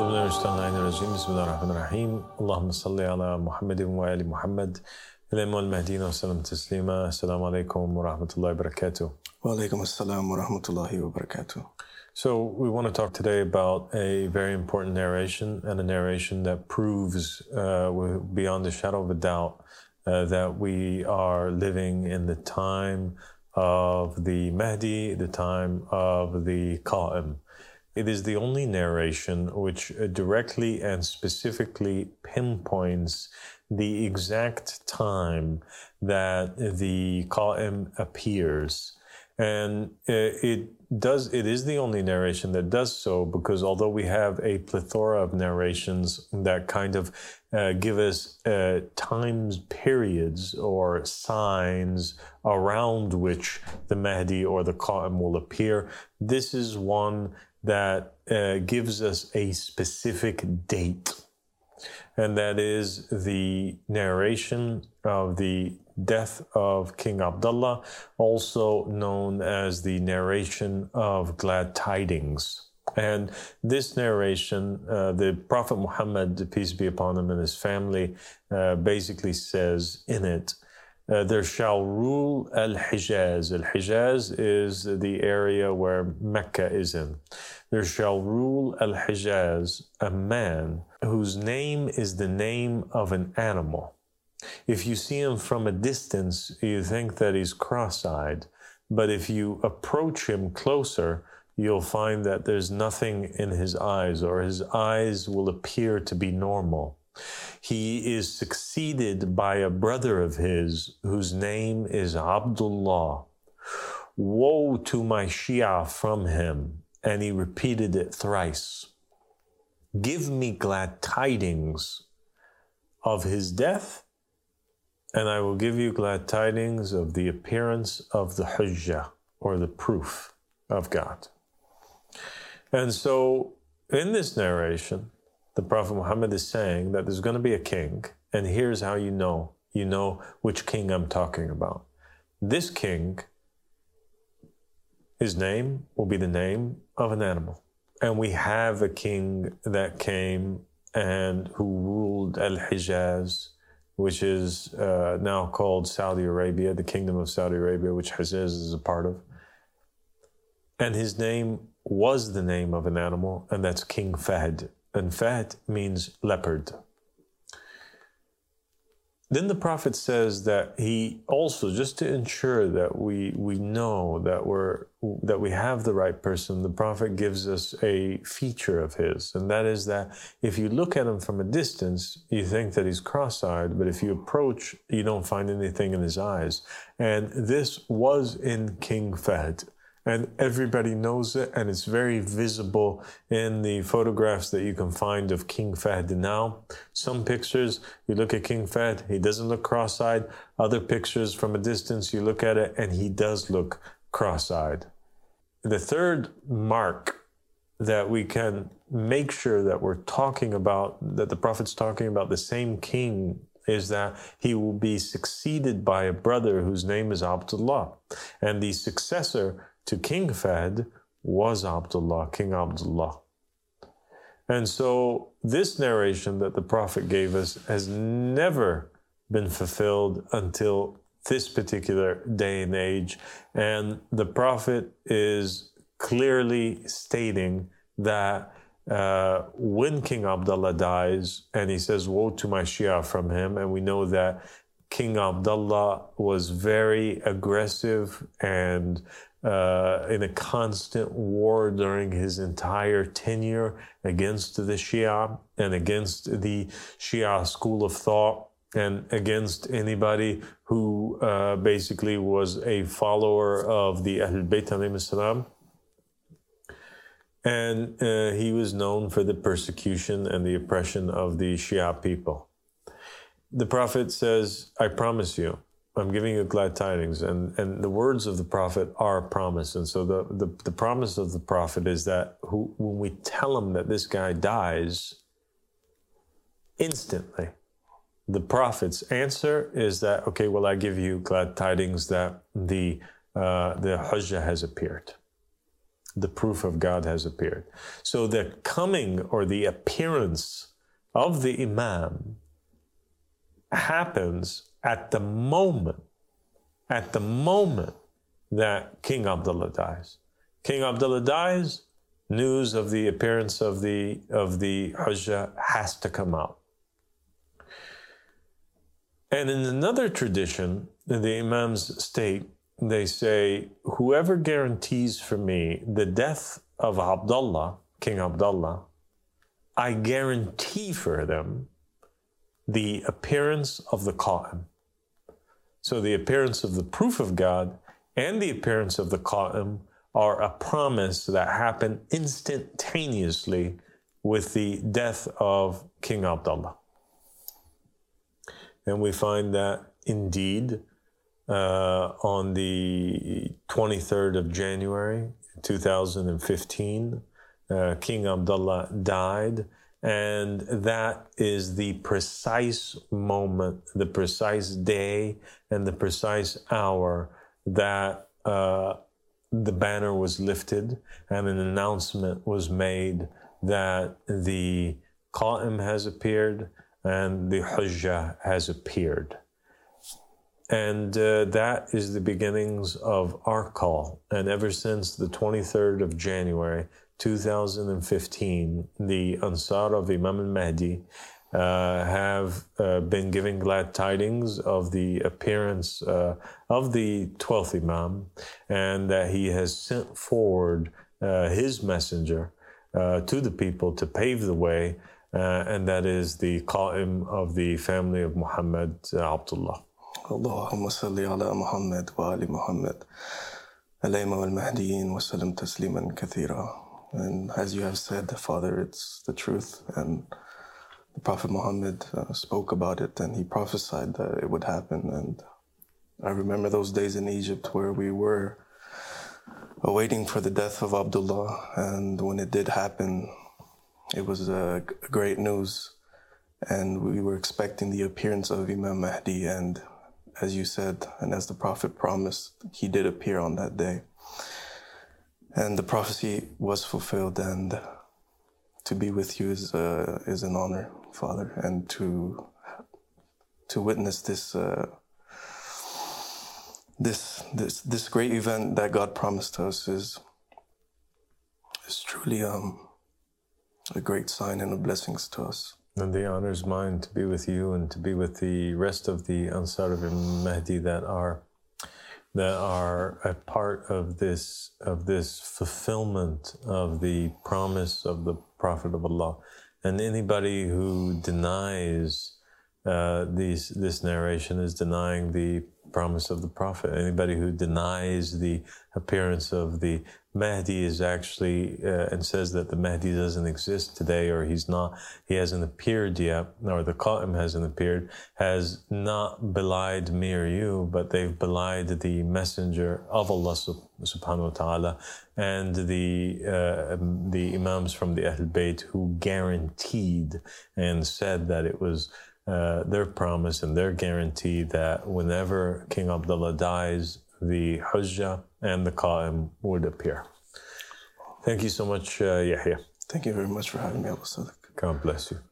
Bismillahirrahmanirrahim. Salli ala Wa rahmatullahi wa barakatuh. So we want to talk today about a very important narration and a narration that proves uh, beyond the shadow of a doubt uh, that we are living in the time of the Mahdi, the time of the Qa'im. It is the only narration which uh, directly and specifically pinpoints the exact time that the Qa'im appears. And uh, it does, it is the only narration that does so because although we have a plethora of narrations that kind of uh, give us uh, times periods or signs around which the Mahdi or the Qa'im will appear, this is one that uh, gives us a specific date, and that is the narration of the death of King Abdullah, also known as the narration of glad tidings. And this narration, uh, the Prophet Muhammad, peace be upon him, and his family, uh, basically says in it, uh, there shall rule Al Hijaz. Al Hijaz is the area where Mecca is in. There shall rule Al Hijaz a man whose name is the name of an animal. If you see him from a distance, you think that he's cross eyed. But if you approach him closer, you'll find that there's nothing in his eyes, or his eyes will appear to be normal. He is succeeded by a brother of his whose name is Abdullah. Woe to my Shia from him. And he repeated it thrice. Give me glad tidings of his death, and I will give you glad tidings of the appearance of the Hujjah, or the proof of God. And so, in this narration, the Prophet Muhammad is saying that there's going to be a king, and here's how you know. You know which king I'm talking about. This king, his name will be the name of an animal. And we have a king that came and who ruled Al Hijaz, which is uh, now called Saudi Arabia, the kingdom of Saudi Arabia, which Hijaz is a part of. And his name was the name of an animal, and that's King Fahd and Fahd means leopard. Then the Prophet says that he also, just to ensure that we, we know that we're that we have the right person, the Prophet gives us a feature of his, and that is that if you look at him from a distance, you think that he's cross-eyed, but if you approach, you don't find anything in his eyes. And this was in King Fahd and everybody knows it, and it's very visible in the photographs that you can find of King Fahd now. Some pictures, you look at King Fahd, he doesn't look cross eyed. Other pictures from a distance, you look at it, and he does look cross eyed. The third mark that we can make sure that we're talking about, that the Prophet's talking about the same king is that he will be succeeded by a brother whose name is Abdullah. And the successor to King Fahd was Abdullah, King Abdullah. And so this narration that the Prophet gave us has never been fulfilled until this particular day and age. And the Prophet is clearly stating that uh, when King Abdullah dies, and he says, Woe to my Shia from him, and we know that King Abdullah was very aggressive and uh, in a constant war during his entire tenure against the Shia and against the Shia school of thought and against anybody who uh, basically was a follower of the Ahl Bayt salam. And uh, he was known for the persecution and the oppression of the Shia people. The Prophet says, I promise you, I'm giving you glad tidings. And, and the words of the prophet are a promise. And so the, the, the promise of the prophet is that who, when we tell him that this guy dies, instantly, the prophet's answer is that, okay, well, I give you glad tidings that the, uh, the Hujjah has appeared. the proof of God has appeared. So the coming or the appearance of the Imam happens at the moment, at the moment that King Abdullah dies. King Abdullah dies, news of the appearance of the of the Hujjah has to come out. And in another tradition, the Imams state, they say, whoever guarantees for me the death of Abdullah, King Abdullah, I guarantee for them the appearance of the Qa'im. So the appearance of the proof of God and the appearance of the Qa'im are a promise that happened instantaneously with the death of King Abdullah. And we find that indeed uh, on the 23rd of January 2015, uh, King Abdullah died. And that is the precise moment, the precise day, and the precise hour that uh, the banner was lifted and an announcement was made that the Qa'im has appeared and the Hujjah has appeared. And uh, that is the beginnings of our call. And ever since the 23rd of January 2015, the Ansar of Imam al Mahdi uh, have uh, been giving glad tidings of the appearance uh, of the 12th Imam and that he has sent forward uh, his messenger uh, to the people to pave the way uh, and that is the Qa'im of the family of Muhammad uh, Abdullah. اللهم صل على محمد وآل محمد الأئمة والمهديين وسلم تسليما كثيرا and as you have said, Father, it's the truth. And the Prophet Muhammad uh, spoke about it and he prophesied that it would happen. And I remember those days in Egypt where we were awaiting for the death of Abdullah. And when it did happen, it was uh, great news, and we were expecting the appearance of Imam Mahdi. And as you said, and as the Prophet promised, he did appear on that day. And the prophecy was fulfilled, and to be with you is uh, is an honor, Father, and to to witness this. Uh, this this this great event that God promised us is is truly um a great sign and a blessings to us. And the honor is mine to be with you and to be with the rest of the Ansar of Mahdi that are that are a part of this of this fulfillment of the promise of the Prophet of Allah. And anybody who denies uh, these this narration is denying the promise of the Prophet. Anybody who denies the appearance of the Mahdi is actually uh, and says that the Mahdi doesn't exist today or he's not, he hasn't appeared yet, or the Qa'im hasn't appeared, has not belied me or you, but they've belied the messenger of Allah subhanahu wa ta'ala and the, uh, the Imams from the Ahl Bayt who guaranteed and said that it was uh, their promise and their guarantee that whenever King Abdullah dies, the Hujjah and the Qa'im would appear. Thank you so much, uh, Yahya. Thank you very much for having me, Abu Sadiq. God bless you.